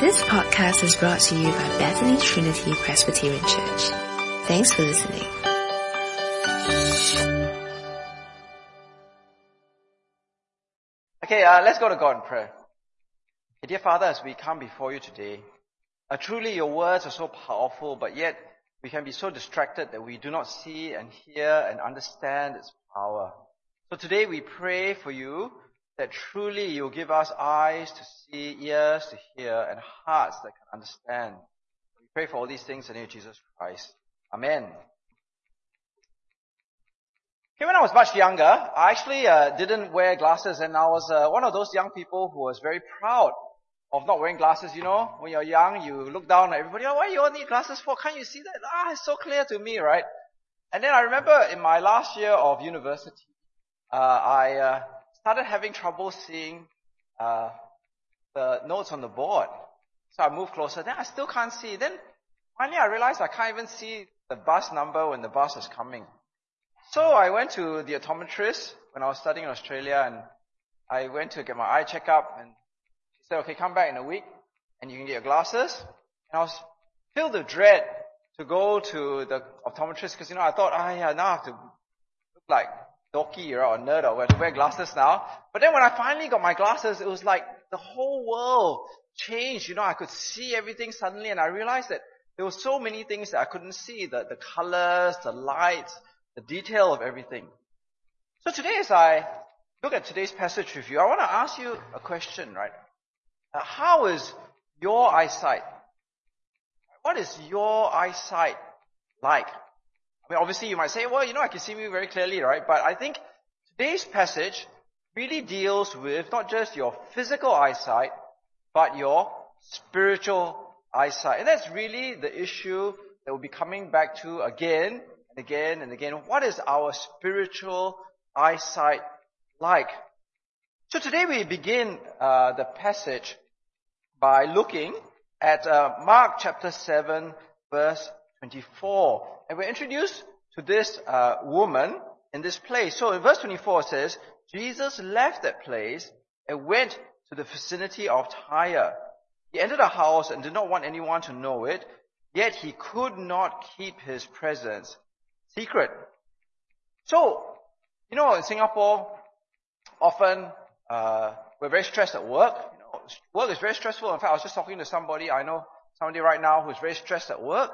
This podcast is brought to you by Bethany Trinity Presbyterian Church. Thanks for listening. Okay, uh, let's go to God in prayer. Dear Father, as we come before you today, uh, truly your words are so powerful, but yet we can be so distracted that we do not see and hear and understand its power. So today we pray for you that truly you'll give us eyes to see, ears to hear, and hearts that can understand. We pray for all these things in the name of Jesus Christ. Amen. Okay, when I was much younger, I actually uh, didn't wear glasses, and I was uh, one of those young people who was very proud of not wearing glasses. You know, when you're young, you look down at everybody. Oh, why do you all need glasses for? Can't you see that? Ah, it's so clear to me, right? And then I remember in my last year of university, uh, I uh, started having trouble seeing uh, the notes on the board. So I moved closer. Then I still can't see. Then finally I realized I can't even see the bus number when the bus is coming. So I went to the optometrist when I was studying in Australia and I went to get my eye checkup and she said, okay, come back in a week and you can get your glasses. And I was filled with dread to go to the optometrist because, you know, I thought, ah, yeah, now I have to look like dorky or nerd or to wear glasses now. But then when I finally got my glasses, it was like the whole world changed. You know, I could see everything suddenly and I realized that there were so many things that I couldn't see. The, the colors, the lights, the detail of everything. So today as I look at today's passage with you, I want to ask you a question, right? Uh, how is your eyesight? What is your eyesight like? I mean, obviously you might say, well, you know, I can see me very clearly, right? But I think today's passage really deals with not just your physical eyesight, but your spiritual eyesight. And that's really the issue that we'll be coming back to again and again and again. What is our spiritual eyesight like? So today we begin uh, the passage by looking at uh, Mark chapter 7 verse 24. And we're introduced to this uh, woman in this place. So in verse 24 it says, Jesus left that place and went to the vicinity of Tyre. He entered a house and did not want anyone to know it, yet he could not keep his presence secret. So, you know, in Singapore, often uh, we're very stressed at work. You know, work is very stressful. In fact, I was just talking to somebody I know, somebody right now who's very stressed at work.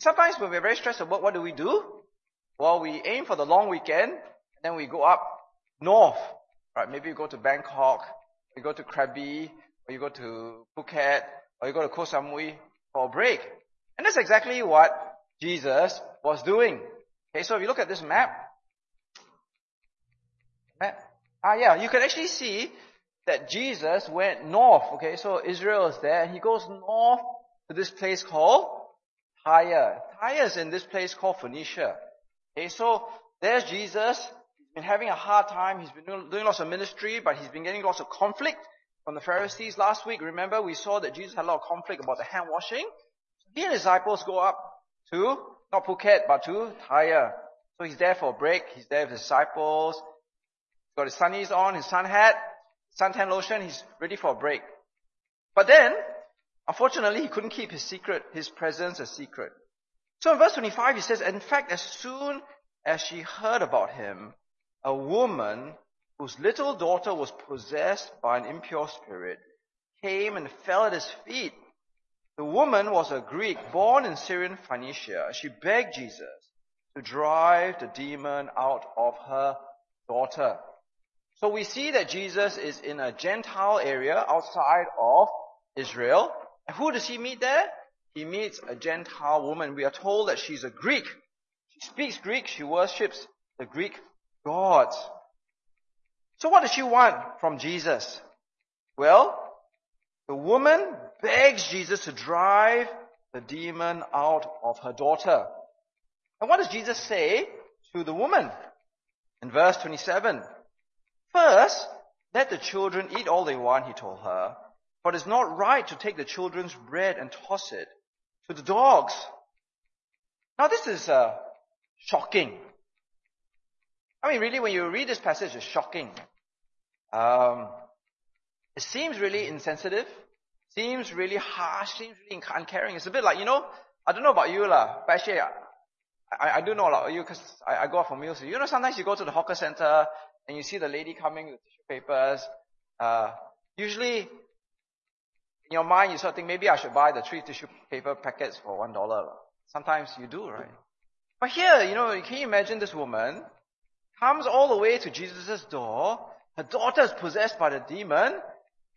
Sometimes when we're very stressed about what do we do? Well, we aim for the long weekend, and then we go up north, right? Maybe you go to Bangkok, you go to Krabi, or you go to Phuket, or you go to Koh Samui for a break. And that's exactly what Jesus was doing. Okay, so if you look at this map, map, ah yeah, you can actually see that Jesus went north. Okay, so Israel is there, and he goes north to this place called Tyre. Tyre is in this place called Phoenicia. Okay, so there's Jesus. He's been having a hard time. He's been doing lots of ministry, but he's been getting lots of conflict from the Pharisees. Last week, remember, we saw that Jesus had a lot of conflict about the hand washing. He and his disciples go up to, not Phuket, but to Tyre. So he's there for a break. He's there with his disciples. He's got his sunnies on, his sun hat, suntan lotion. He's ready for a break. But then, unfortunately, he couldn't keep his secret, his presence a secret. So in verse 25 he says, in fact, as soon as she heard about him, a woman whose little daughter was possessed by an impure spirit came and fell at his feet. The woman was a Greek born in Syrian Phoenicia. She begged Jesus to drive the demon out of her daughter. So we see that Jesus is in a Gentile area outside of Israel. And who does he meet there? He meets a Gentile woman. We are told that she's a Greek. She speaks Greek. She worships the Greek gods. So what does she want from Jesus? Well, the woman begs Jesus to drive the demon out of her daughter. And what does Jesus say to the woman? In verse 27. First, let the children eat all they want, he told her. But it's not right to take the children's bread and toss it to the dogs. Now this is uh, shocking. I mean, really, when you read this passage, it's shocking. Um, it seems really insensitive. seems really harsh, seems really uncaring. It's a bit like, you know, I don't know about you lah, but actually, I, I, I do know about you because I, I go out for meals. You know, sometimes you go to the hawker center and you see the lady coming with tissue papers. Uh, usually, in your mind, you sort of think maybe I should buy the three tissue paper packets for one dollar. Sometimes you do, right? But here, you know, can you imagine this woman comes all the way to Jesus' door. Her daughter is possessed by the demon.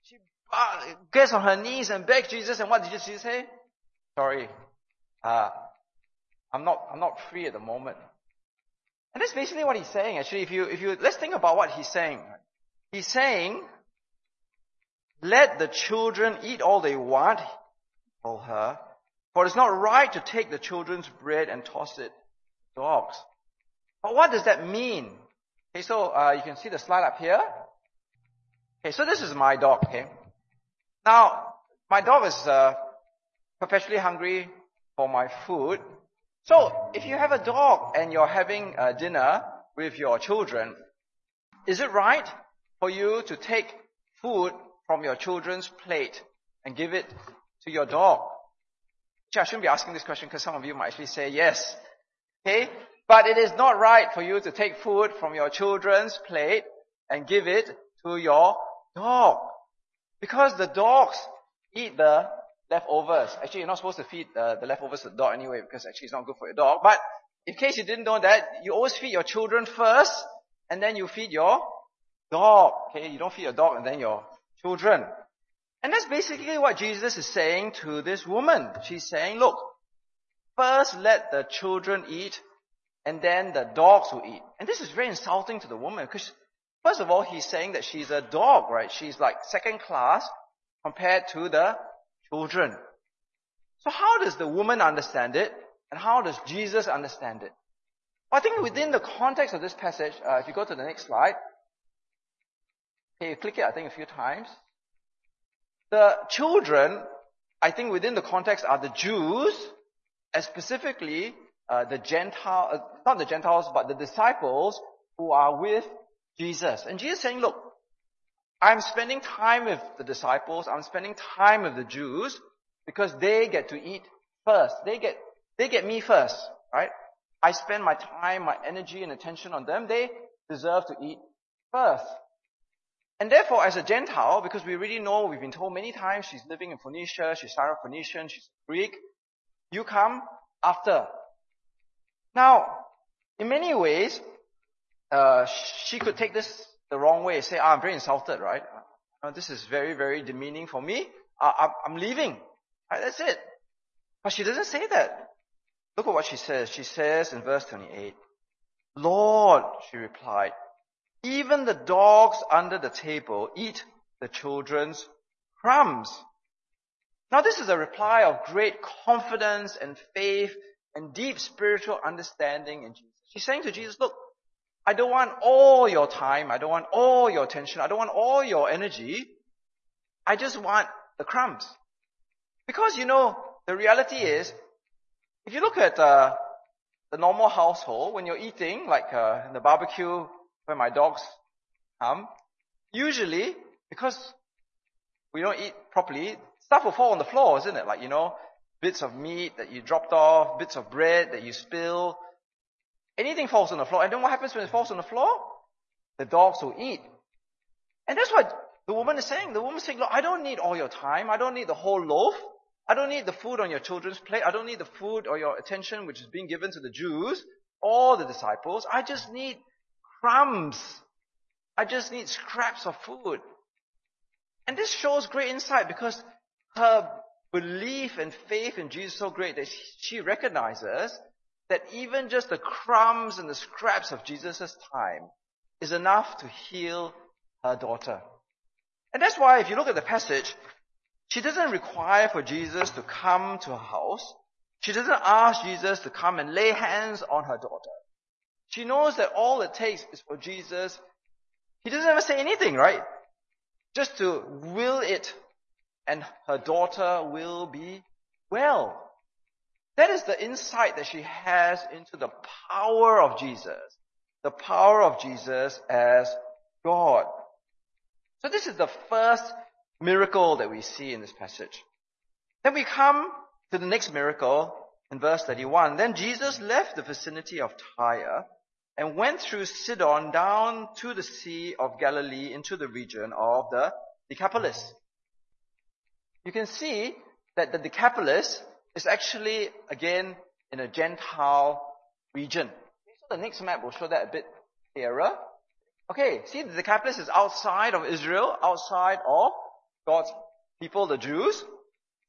She uh, gets on her knees and begs Jesus. And what did Jesus say? Sorry, uh, I'm not, I'm not free at the moment. And that's basically what he's saying. Actually, if you, if you, let's think about what he's saying. He's saying, let the children eat all they want, told her, for it's not right to take the children's bread and toss it to dogs. But what does that mean? Okay, so uh, you can see the slide up here. Okay, so this is my dog. Okay, now my dog is uh, perpetually hungry for my food. So if you have a dog and you're having uh, dinner with your children, is it right for you to take food from your children's plate and give it to your dog? Actually, I shouldn't be asking this question because some of you might actually say yes. Okay? But it is not right for you to take food from your children's plate and give it to your dog. Because the dogs eat the leftovers. Actually, you're not supposed to feed uh, the leftovers to the dog anyway because actually it's not good for your dog. But in case you didn't know that, you always feed your children first and then you feed your dog. Okay, you don't feed your dog and then your children. And that's basically what Jesus is saying to this woman. She's saying, look, first let the children eat and then the dogs will eat. And this is very insulting to the woman because first of all, he's saying that she's a dog, right? She's like second class compared to the children. So how does the woman understand it? And how does Jesus understand it? I think within the context of this passage, uh, if you go to the next slide, okay, you click it, I think, a few times. The children, I think within the context are the Jews, and specifically uh, the Gentile, uh, not the Gentiles, but the disciples who are with Jesus. And Jesus saying, look, I'm spending time with the disciples, I'm spending time with the Jews, because they get to eat first. They get, they get me first, right? I spend my time, my energy and attention on them. They deserve to eat first. And therefore, as a Gentile, because we already know, we've been told many times, she's living in Phoenicia, she's Syrophoenician, she's Greek, you come after. Now, in many ways, uh, she could take this the wrong way, say, ah, I'm very insulted, right? Uh, this is very, very demeaning for me. Uh, I'm leaving. Right, that's it. But she doesn't say that. Look at what she says. She says in verse 28, Lord, she replied, even the dogs under the table eat the children's crumbs. Now this is a reply of great confidence and faith and deep spiritual understanding in Jesus. She's saying to Jesus, look, I don't want all your time. I don't want all your attention. I don't want all your energy. I just want the crumbs. Because you know, the reality is, if you look at uh, the normal household, when you're eating, like uh, in the barbecue, when my dogs come, usually, because we don't eat properly, stuff will fall on the floor, isn't it? Like, you know, bits of meat that you dropped off, bits of bread that you spill. Anything falls on the floor. And then what happens when it falls on the floor? The dogs will eat. And that's what the woman is saying. The woman saying, look, I don't need all your time. I don't need the whole loaf. I don't need the food on your children's plate. I don't need the food or your attention which is being given to the Jews or the disciples. I just need crumbs. I just need scraps of food. And this shows great insight because her belief and faith in Jesus is so great that she recognizes that even just the crumbs and the scraps of Jesus' time is enough to heal her daughter. And that's why if you look at the passage, she doesn't require for Jesus to come to her house. She doesn't ask Jesus to come and lay hands on her daughter. She knows that all it takes is for Jesus. He doesn't ever say anything, right? Just to will it and her daughter will be well. That is the insight that she has into the power of Jesus. The power of Jesus as God. So this is the first miracle that we see in this passage. Then we come to the next miracle in verse 31. Then Jesus left the vicinity of Tyre and went through Sidon down to the Sea of Galilee into the region of the Decapolis. You can see that the Decapolis is actually, again, in a Gentile region. So the next map will show that a bit clearer. Okay, see the Decapolis is outside of Israel, outside of God's people, the Jews.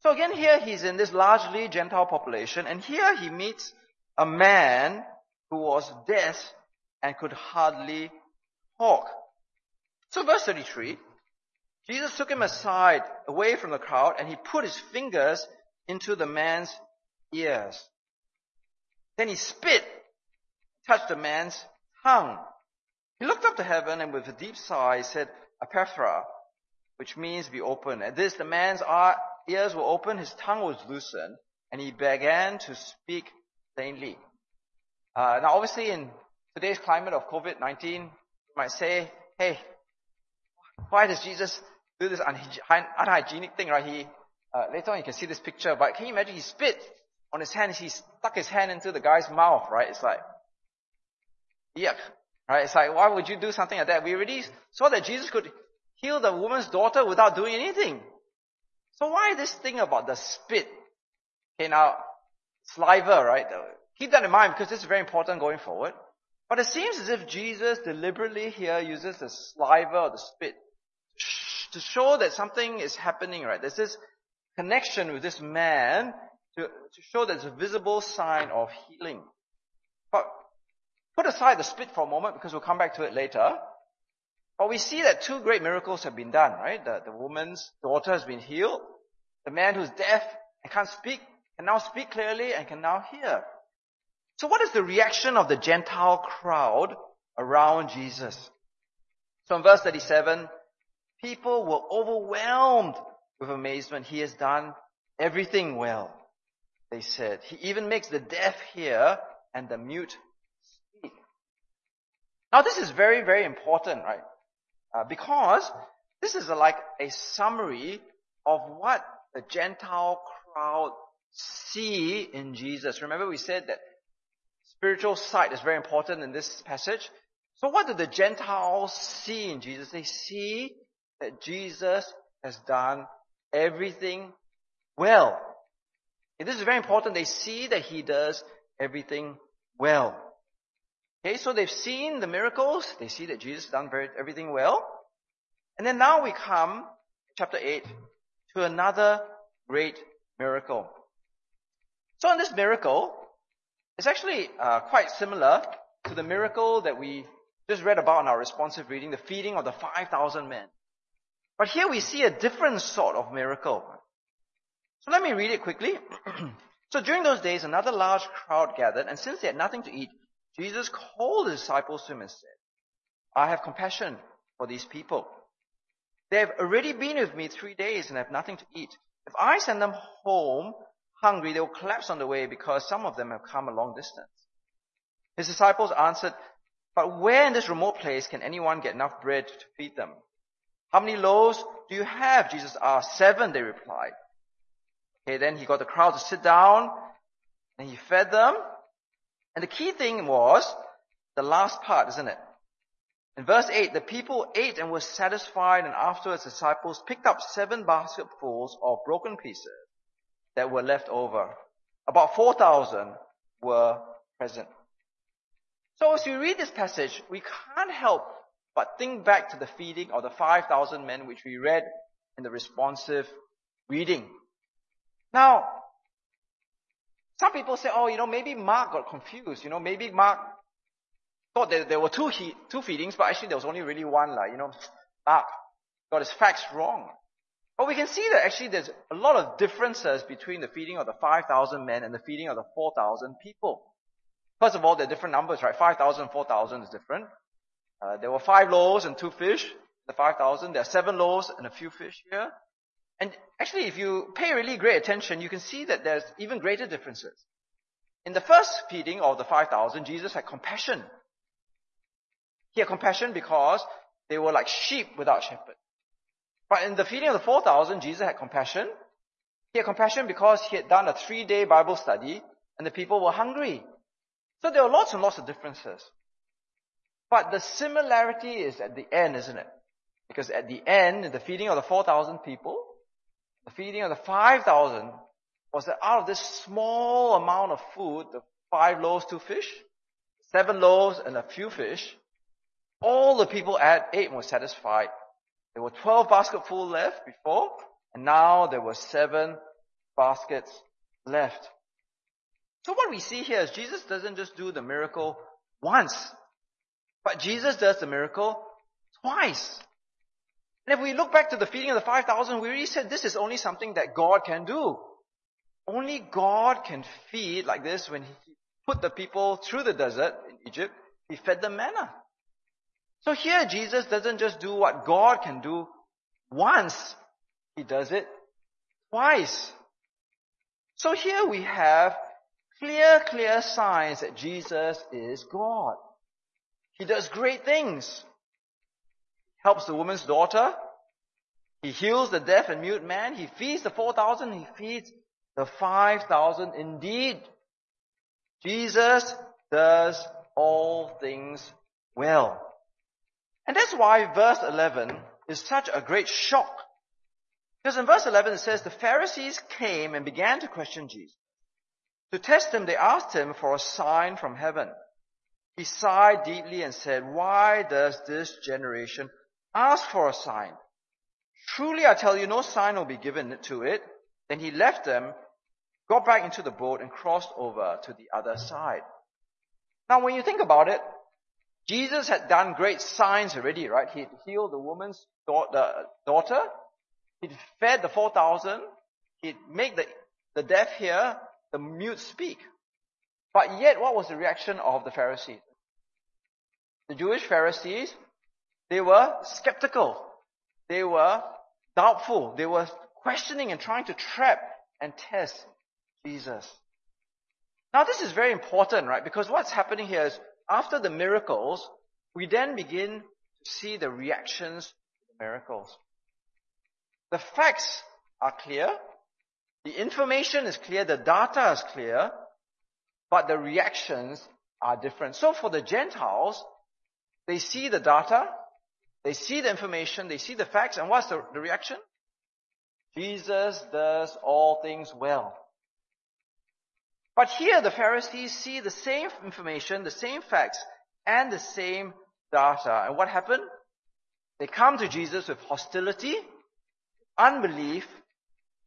So again here he's in this largely Gentile population and here he meets a man who was deaf and could hardly talk. So verse 33, Jesus took him aside away from the crowd and he put his fingers into the man's ears. Then he spit, touched the man's tongue. He looked up to heaven and with a deep sigh said, Ephphatha, which means be open. At this, the man's ears were open, his tongue was loosened, and he began to speak plainly. Uh, now, obviously, in today's climate of COVID-19, you might say, hey, why does Jesus do this unhygienic thing, right? He, uh, later on you can see this picture, but can you imagine he spit on his hand, he stuck his hand into the guy's mouth, right? It's like, yuck, right? It's like, why would you do something like that? We already saw that Jesus could heal the woman's daughter without doing anything. So why this thing about the spit? Okay, now, saliva, right? Keep that in mind because this is very important going forward. But it seems as if Jesus deliberately here uses the saliva or the spit to show that something is happening, right? There's this connection with this man to, to show that there's a visible sign of healing. But put aside the spit for a moment because we'll come back to it later. But we see that two great miracles have been done, right? The, the woman's daughter has been healed. The man who's deaf and can't speak can now speak clearly and can now hear. So what is the reaction of the Gentile crowd around Jesus? So in verse 37, people were overwhelmed with amazement. He has done everything well, they said. He even makes the deaf hear and the mute speak. Now this is very, very important, right? Uh, because this is a, like a summary of what the Gentile crowd see in Jesus. Remember we said that spiritual sight is very important in this passage. So what do the Gentiles see in Jesus? They see that Jesus has done everything well. And this is very important. They see that he does everything well. Okay, so they've seen the miracles. They see that Jesus has done very, everything well. And then now we come, chapter 8, to another great miracle. So in this miracle, it's actually uh, quite similar to the miracle that we just read about in our responsive reading, the feeding of the 5,000 men. But here we see a different sort of miracle. So let me read it quickly. so during those days, another large crowd gathered, and since they had nothing to eat, Jesus called the disciples to him and said, I have compassion for these people. They have already been with me three days and have nothing to eat. If I send them home hungry, they will collapse on the way because some of them have come a long distance. His disciples answered, but where in this remote place can anyone get enough bread to feed them? How many loaves do you have? Jesus asked. Seven, they replied. Okay, then he got the crowd to sit down and he fed them. And the key thing was the last part, isn't it? In verse 8, the people ate and were satisfied and afterwards the disciples picked up seven basketfuls of broken pieces that were left over. About 4,000 were present. So as we read this passage, we can't help but think back to the feeding of the 5,000 men which we read in the responsive reading. Now, some people say, oh, you know, maybe Mark got confused. You know, maybe Mark thought that there were two, he- two feedings, but actually there was only really one. Like, you know, Mark got his facts wrong. But we can see that actually there's a lot of differences between the feeding of the 5,000 men and the feeding of the 4,000 people. First of all, they're different numbers, right? 5,000, 4,000 is different. Uh, there were five loaves and two fish, the 5,000. There are seven loaves and a few fish here. And actually, if you pay really great attention, you can see that there's even greater differences. In the first feeding of the 5,000, Jesus had compassion. He had compassion because they were like sheep without shepherd. But in the feeding of the 4,000, Jesus had compassion. He had compassion because he had done a three day Bible study and the people were hungry. So there are lots and lots of differences. But the similarity is at the end, isn't it? Because at the end, in the feeding of the 4,000 people, the feeding of the 5,000 was that out of this small amount of food, the five loaves, two fish, seven loaves and a few fish, all the people at ate were satisfied. There were 12 basketfuls left before, and now there were seven baskets left. So what we see here is Jesus doesn't just do the miracle once, but Jesus does the miracle twice. And if we look back to the feeding of the 5,000, we already said this is only something that God can do. Only God can feed like this when He put the people through the desert in Egypt. He fed them manna. So here Jesus doesn't just do what God can do once. He does it twice. So here we have clear, clear signs that Jesus is God. He does great things. Helps the woman's daughter. He heals the deaf and mute man. He feeds the 4,000. He feeds the 5,000. Indeed, Jesus does all things well. And that's why verse 11 is such a great shock. Because in verse 11 it says, the Pharisees came and began to question Jesus. To test him, they asked him for a sign from heaven. He sighed deeply and said, why does this generation ask for a sign? Truly I tell you, no sign will be given to it. Then he left them, got back into the boat and crossed over to the other side. Now when you think about it, Jesus had done great signs already, right? He healed the woman's daughter. He'd fed the 4,000. He'd made the, the deaf hear, the mute speak. But yet, what was the reaction of the Pharisees? The Jewish Pharisees, they were skeptical. They were doubtful. They were questioning and trying to trap and test Jesus. Now this is very important, right? Because what's happening here is after the miracles, we then begin to see the reactions to the miracles. The facts are clear. The information is clear. The data is clear. But the reactions are different. So for the Gentiles, they see the data, they see the information, they see the facts, and what's the, the reaction? Jesus does all things well. But here the Pharisees see the same information, the same facts, and the same data. And what happened? They come to Jesus with hostility, unbelief,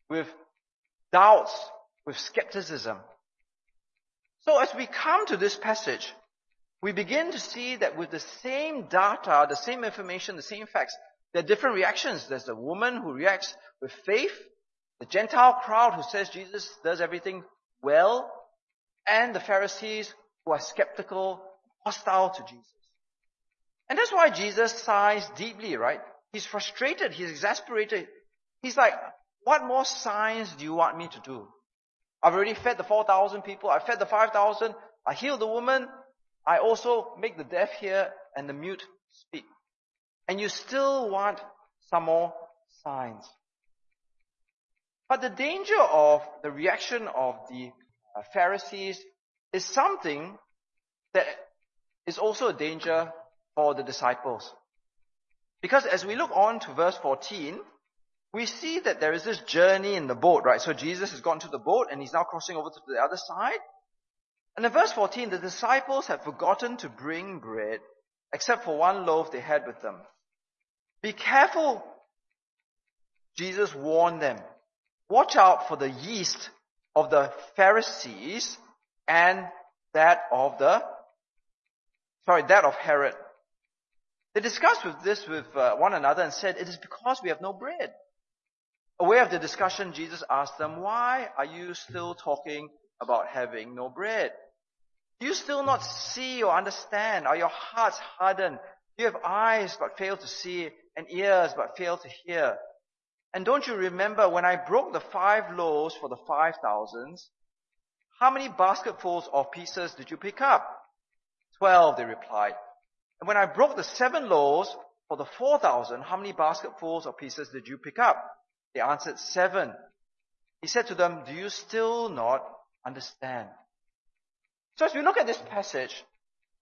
with doubts, with skepticism. So as we come to this passage, we begin to see that with the same data, the same information, the same facts, there are different reactions. There's the woman who reacts with faith, the Gentile crowd who says Jesus does everything well, and the Pharisees who are skeptical, hostile to Jesus. And that's why Jesus sighs deeply, right? He's frustrated, he's exasperated. He's like, what more signs do you want me to do? I've already fed the 4,000 people, I fed the 5,000, I healed the woman, I also make the deaf hear and the mute speak. And you still want some more signs. But the danger of the reaction of the Uh, Pharisees is something that is also a danger for the disciples. Because as we look on to verse 14, we see that there is this journey in the boat, right? So Jesus has gone to the boat and he's now crossing over to the other side. And in verse 14, the disciples have forgotten to bring bread, except for one loaf they had with them. Be careful, Jesus warned them. Watch out for the yeast of the Pharisees and that of the, sorry, that of Herod. They discussed with this with uh, one another and said, it is because we have no bread. Aware of the discussion, Jesus asked them, why are you still talking about having no bread? Do you still not see or understand? Are your hearts hardened? You have eyes but fail to see and ears but fail to hear? And don't you remember when I broke the five loaves for the five thousands? How many basketfuls of pieces did you pick up? Twelve, they replied. And when I broke the seven loaves for the 4,000, how many basketfuls or pieces did you pick up? They answered, seven. He said to them, do you still not understand? So as we look at this passage,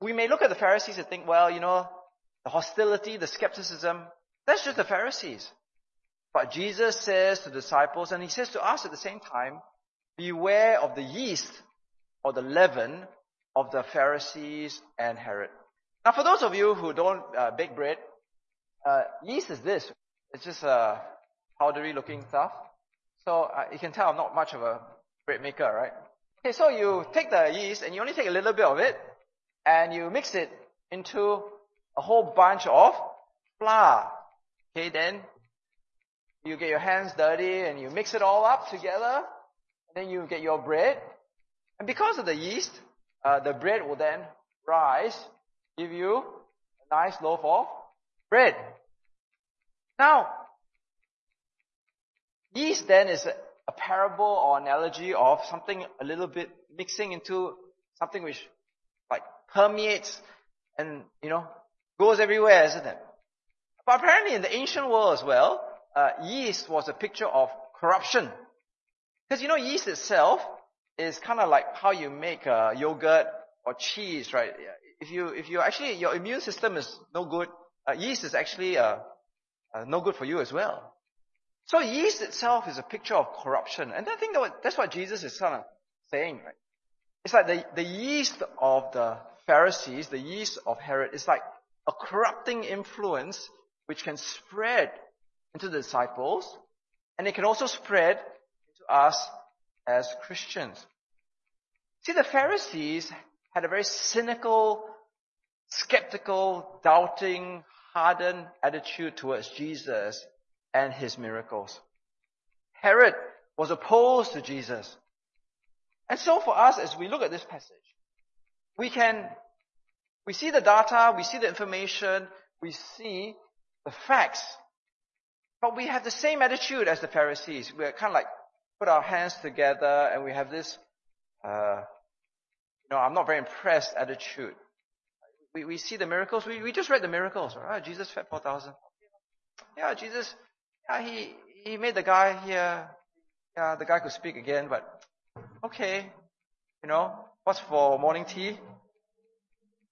we may look at the Pharisees and think, well, you know, the hostility, the skepticism, that's just the Pharisees. But Jesus says to the disciples, and he says to us at the same time, beware of the yeast or the leaven of the Pharisees and Herod. Now for those of you who don't uh, bake bread, uh, yeast is this. It's just a powdery looking stuff. So uh, you can tell I'm not much of a bread maker, right? Okay, so you take the yeast and you only take a little bit of it and you mix it into a whole bunch of flour. Okay, then you get your hands dirty and you mix it all up together. And then you get your bread. And because of the yeast, uh, the bread will then rise, give you a nice loaf of bread. Now, yeast then is a, a parable or analogy of something a little bit mixing into something which like permeates and, you know, goes everywhere, isn't it? But apparently in the ancient world as well, uh, yeast was a picture of corruption. Because you know, yeast itself is kind of like how you make uh, yogurt or cheese, right? If you, if you actually, your immune system is no good, uh, yeast is actually uh, uh, no good for you as well. So yeast itself is a picture of corruption. And I think that that's what Jesus is kind of saying, right? It's like the, the yeast of the Pharisees, the yeast of Herod, is like a corrupting influence which can spread into the disciples, and it can also spread to us as Christians. See, the Pharisees had a very cynical, skeptical, doubting, hardened attitude towards Jesus and his miracles. Herod was opposed to Jesus. And so for us, as we look at this passage, we can, we see the data, we see the information, we see the facts but we have the same attitude as the Pharisees. We're kind of like put our hands together and we have this, uh, you know, I'm not very impressed attitude. We, we see the miracles. We, we just read the miracles. Right? Jesus fed 4,000. Yeah, Jesus, yeah, he, he made the guy hear, yeah, the guy could speak again, but okay, you know, what's for morning tea?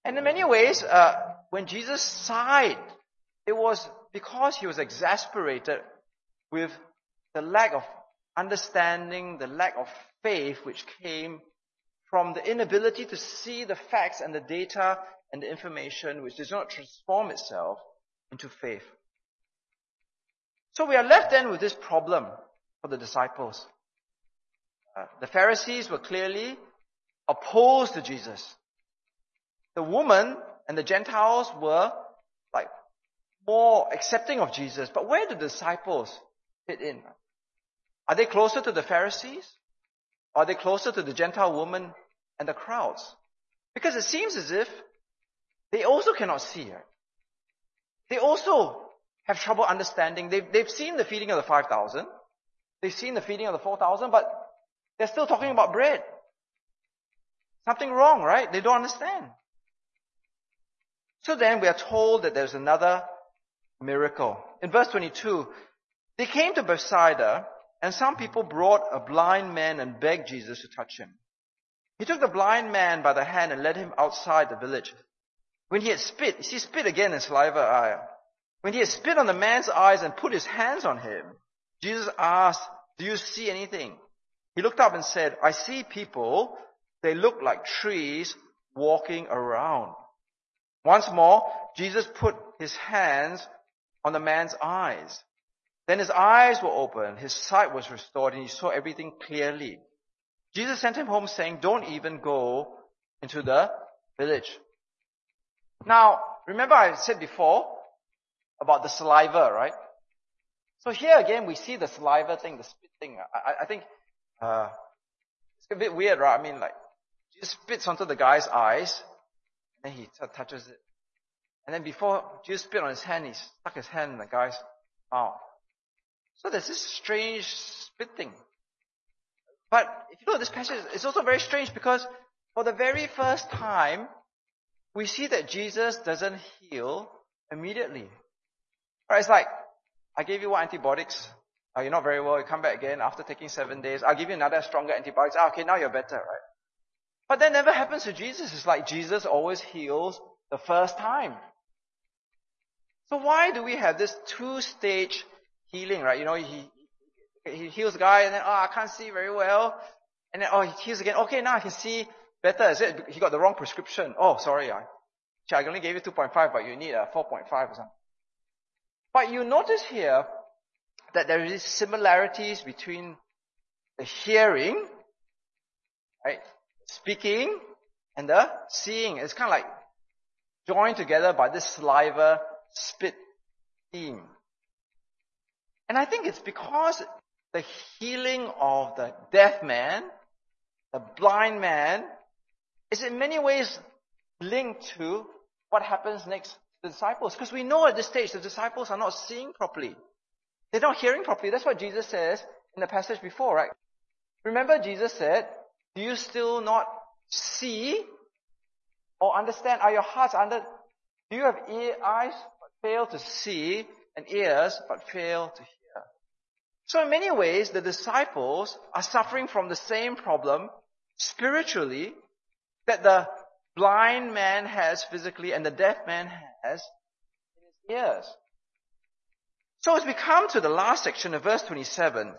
And in many ways, uh, when Jesus sighed, it was because he was exasperated with the lack of understanding, the lack of faith which came from the inability to see the facts and the data and the information which does not transform itself into faith. So we are left then with this problem for the disciples. Uh, the Pharisees were clearly opposed to Jesus. The woman and the Gentiles were like more accepting of Jesus. But where do the disciples fit in? Are they closer to the Pharisees? Are they closer to the Gentile woman and the crowds? Because it seems as if they also cannot see it. They also have trouble understanding. They've, they've seen the feeding of the 5,000. They've seen the feeding of the 4,000, but they're still talking about bread. Something wrong, right? They don't understand. So then we are told that there's another miracle. In verse 22, they came to Bethsaida and some people brought a blind man and begged Jesus to touch him. He took the blind man by the hand and led him outside the village. When he had spit, see spit again in saliva. When he had spit on the man's eyes and put his hands on him, Jesus asked, do you see anything? He looked up and said, I see people. They look like trees walking around. Once more, Jesus put his hands on the man's eyes. Then his eyes were opened, his sight was restored, and he saw everything clearly. Jesus sent him home saying, don't even go into the village. Now, remember I said before about the saliva, right? So here again, we see the saliva thing, the spit thing. I, I think, uh, it's a bit weird, right? I mean, like, Jesus spits onto the guy's eyes, and he t- touches it. And then before Jesus spit on his hand, he stuck his hand in the guy's mouth. So there's this strange spit thing. But if you look at this passage, it's also very strange because for the very first time, we see that Jesus doesn't heal immediately. Right? It's like, I gave you what antibiotics. Uh, you're not very well. You come back again after taking seven days. I'll give you another stronger antibiotics. Ah, okay, now you're better, right? But that never happens to Jesus. It's like Jesus always heals the first time. So why do we have this two-stage healing, right? You know, he, he heals the guy and then, oh, I can't see very well. And then, oh, he heals again. Okay, now I can see better. Is it, he got the wrong prescription. Oh, sorry. I, I only gave you 2.5, but you need a 4.5 or something. But you notice here that there is similarities between the hearing, right, speaking, and the seeing. It's kind of like joined together by this saliva spit theme. And I think it's because the healing of the deaf man, the blind man, is in many ways linked to what happens next to the disciples. Because we know at this stage the disciples are not seeing properly. They're not hearing properly. That's what Jesus says in the passage before, right? Remember Jesus said, do you still not see or understand? Are your hearts under, do you have ear, eyes fail to see and ears but fail to hear? So in many ways, the disciples are suffering from the same problem spiritually that the blind man has physically and the deaf man has in his ears. So as we come to the last section of verse 27,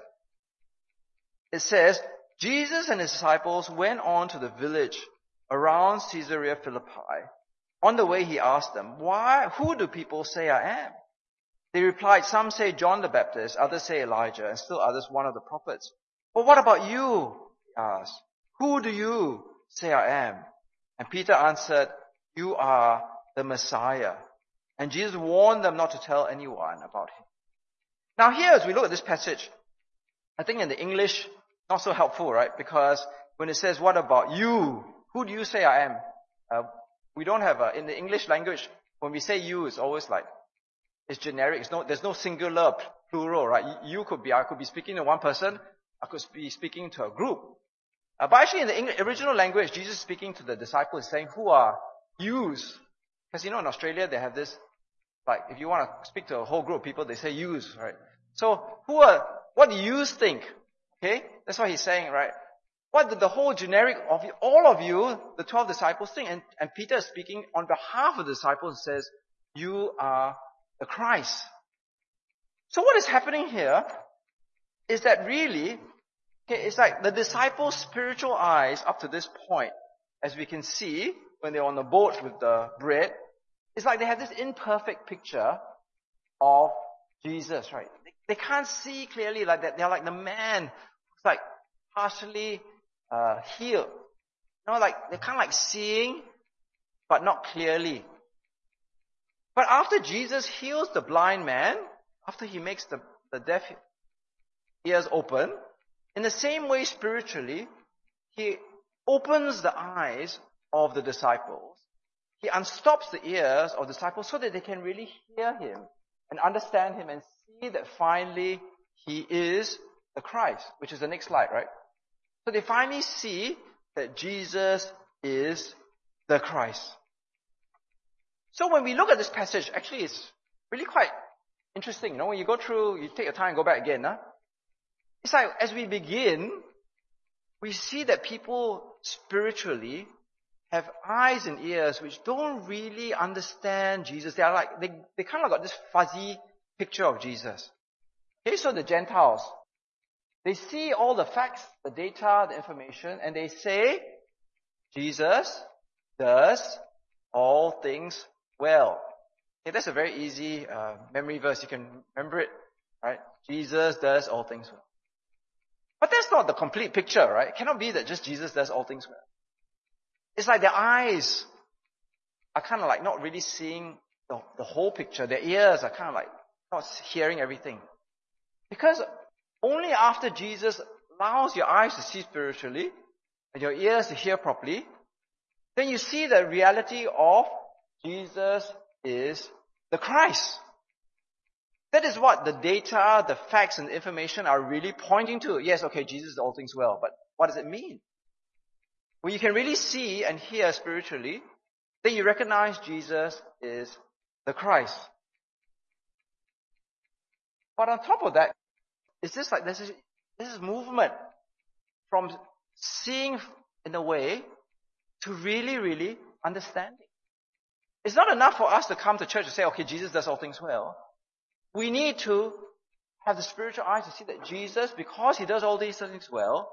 it says, Jesus and his disciples went on to the village around Caesarea Philippi. On the way he asked them, why, who do people say I am? They replied, some say John the Baptist, others say Elijah, and still others one of the prophets. But what about you? He asked. Who do you say I am? And Peter answered, you are the Messiah. And Jesus warned them not to tell anyone about him. Now here, as we look at this passage, I think in the English, not so helpful, right? Because when it says, what about you? Who do you say I am? Uh, we don't have a, in the English language, when we say you, it's always like it's generic. It's no, there's no singular plural, right? You could be, I could be speaking to one person. I could be speaking to a group. Uh, but actually in the English, original language, Jesus speaking to the disciples saying, who are yous? Because you know in Australia they have this, like if you want to speak to a whole group of people, they say yous, right? So who are, what do yous think? Okay? That's what he's saying, right? What did the whole generic of you, all of you, the 12 disciples think? And, and Peter is speaking on behalf of the disciples and says, you are the Christ. So what is happening here is that really, okay, it's like the disciples' spiritual eyes up to this point, as we can see when they're on the boat with the bread, it's like they have this imperfect picture of Jesus, right? They, they can't see clearly like that. They're like the man who's like partially uh, healed. You know, like they're kind of like seeing, but not clearly. But after Jesus heals the blind man, after he makes the, the deaf ears open, in the same way spiritually, he opens the eyes of the disciples. He unstops the ears of the disciples so that they can really hear him and understand him and see that finally he is the Christ, which is the next slide, right? So they finally see that Jesus is the Christ. So when we look at this passage, actually it's really quite interesting. You know, when you go through, you take your time and go back again. Huh? It's like as we begin, we see that people spiritually have eyes and ears which don't really understand Jesus. They are like, they, they kind of got this fuzzy picture of Jesus. Okay, so the Gentiles, they see all the facts, the data, the information, and they say, Jesus does all things well. Okay, that's a very easy uh, memory verse. You can remember it, right? Jesus does all things well. But that's not the complete picture, right? It cannot be that just Jesus does all things well. It's like their eyes are kind of like not really seeing the, the whole picture. Their ears are kind of like not hearing everything. Because only after Jesus allows your eyes to see spiritually and your ears to hear properly, then you see the reality of Jesus is the Christ. That is what the data, the facts, and information are really pointing to. Yes, okay, Jesus does all things well, but what does it mean? When you can really see and hear spiritually, then you recognize Jesus is the Christ. But on top of that, it's just like this is, this is movement from seeing in a way to really, really understanding. It's not enough for us to come to church and say, okay, Jesus does all things well. We need to have the spiritual eyes to see that Jesus, because he does all these things well,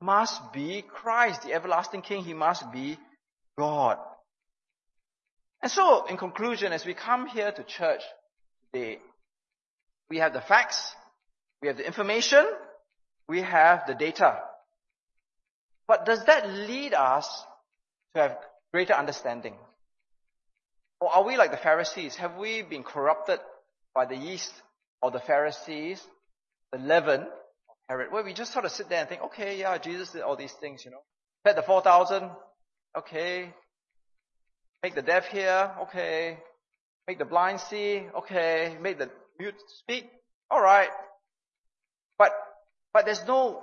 must be Christ, the everlasting King. He must be God. And so, in conclusion, as we come here to church today, we have the facts, we have the information, we have the data. But does that lead us to have greater understanding? Or are we like the Pharisees? Have we been corrupted by the yeast of the Pharisees, the leaven of Herod, where we just sort of sit there and think, okay, yeah, Jesus did all these things, you know. Fed the 4,000, okay. Make the deaf hear, okay. Make the blind see, okay. Make the mute speak, alright. But, but there's no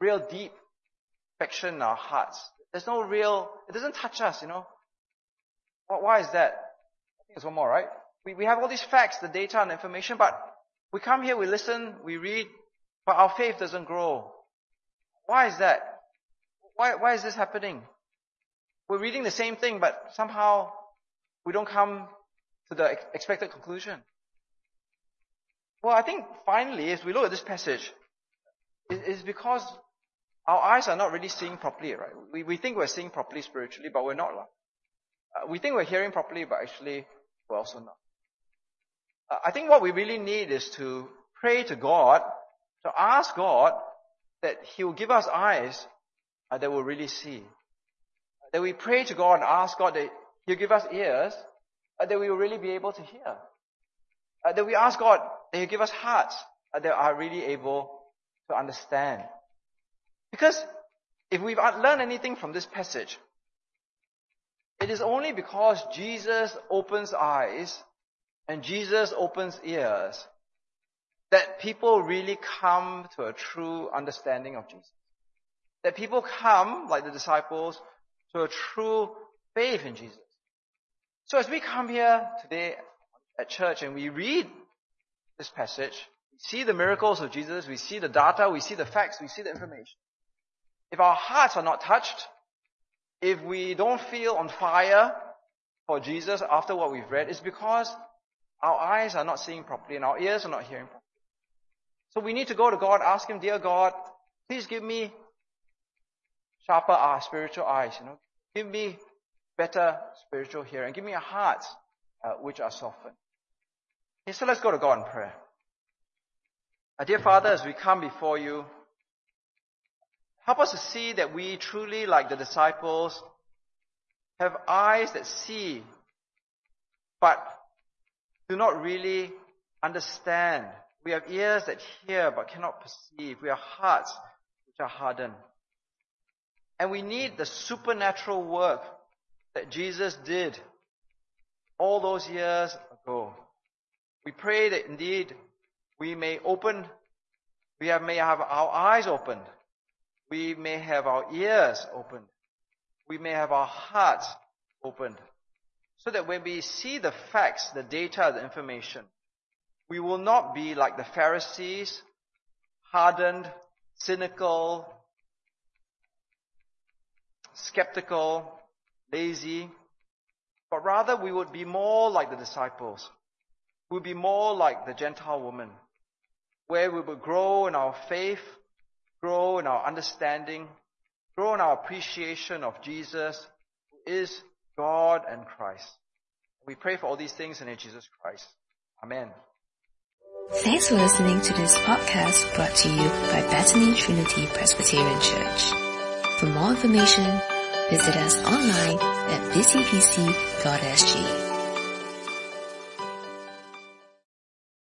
real deep affection in our hearts. There's no real, it doesn't touch us, you know. Why is that? I think there's one more, right? We, we have all these facts, the data and information, but we come here, we listen, we read, but our faith doesn't grow. Why is that? Why, why is this happening? We're reading the same thing, but somehow we don't come to the expected conclusion. Well, I think finally, as we look at this passage, it's because our eyes are not really seeing properly, right? We, we think we're seeing properly spiritually, but we're not. Uh, we think we're hearing properly, but actually we're also not. Uh, I think what we really need is to pray to God, to ask God that He will give us eyes uh, that will really see. That we pray to God and ask God that He'll give us ears uh, that we will really be able to hear. Uh, that we ask God that He'll give us hearts uh, that are really able to understand. Because if we've learned anything from this passage, it is only because Jesus opens eyes and Jesus opens ears that people really come to a true understanding of Jesus. That people come, like the disciples, to a true faith in Jesus. So as we come here today at church and we read this passage, we see the miracles of Jesus, we see the data, we see the facts, we see the information. If our hearts are not touched, if we don't feel on fire for Jesus after what we've read, it's because our eyes are not seeing properly and our ears are not hearing properly. So we need to go to God, ask Him, dear God, please give me sharper our spiritual eyes, you know. Give me better spiritual hearing. Give me a heart uh, which are softened. Okay, so let's go to God in prayer. Our dear Father, as we come before you, help us to see that we truly, like the disciples, have eyes that see, but do not really understand. We have ears that hear but cannot perceive. We have hearts which are hardened. And we need the supernatural work that Jesus did all those years ago. We pray that indeed we may open, we have, may have our eyes opened. We may have our ears opened. We may have our hearts opened so that when we see the facts, the data, the information, we will not be like the Pharisees, hardened, cynical, skeptical, lazy, but rather we would be more like the disciples. We would be more like the Gentile woman, where we will grow in our faith, grow in our understanding, grow in our appreciation of Jesus, who is God and Christ. We pray for all these things in Jesus Christ. Amen. Thanks for listening to this podcast brought to you by Bethany Trinity Presbyterian Church. For more information, visit us online at busypc.sg.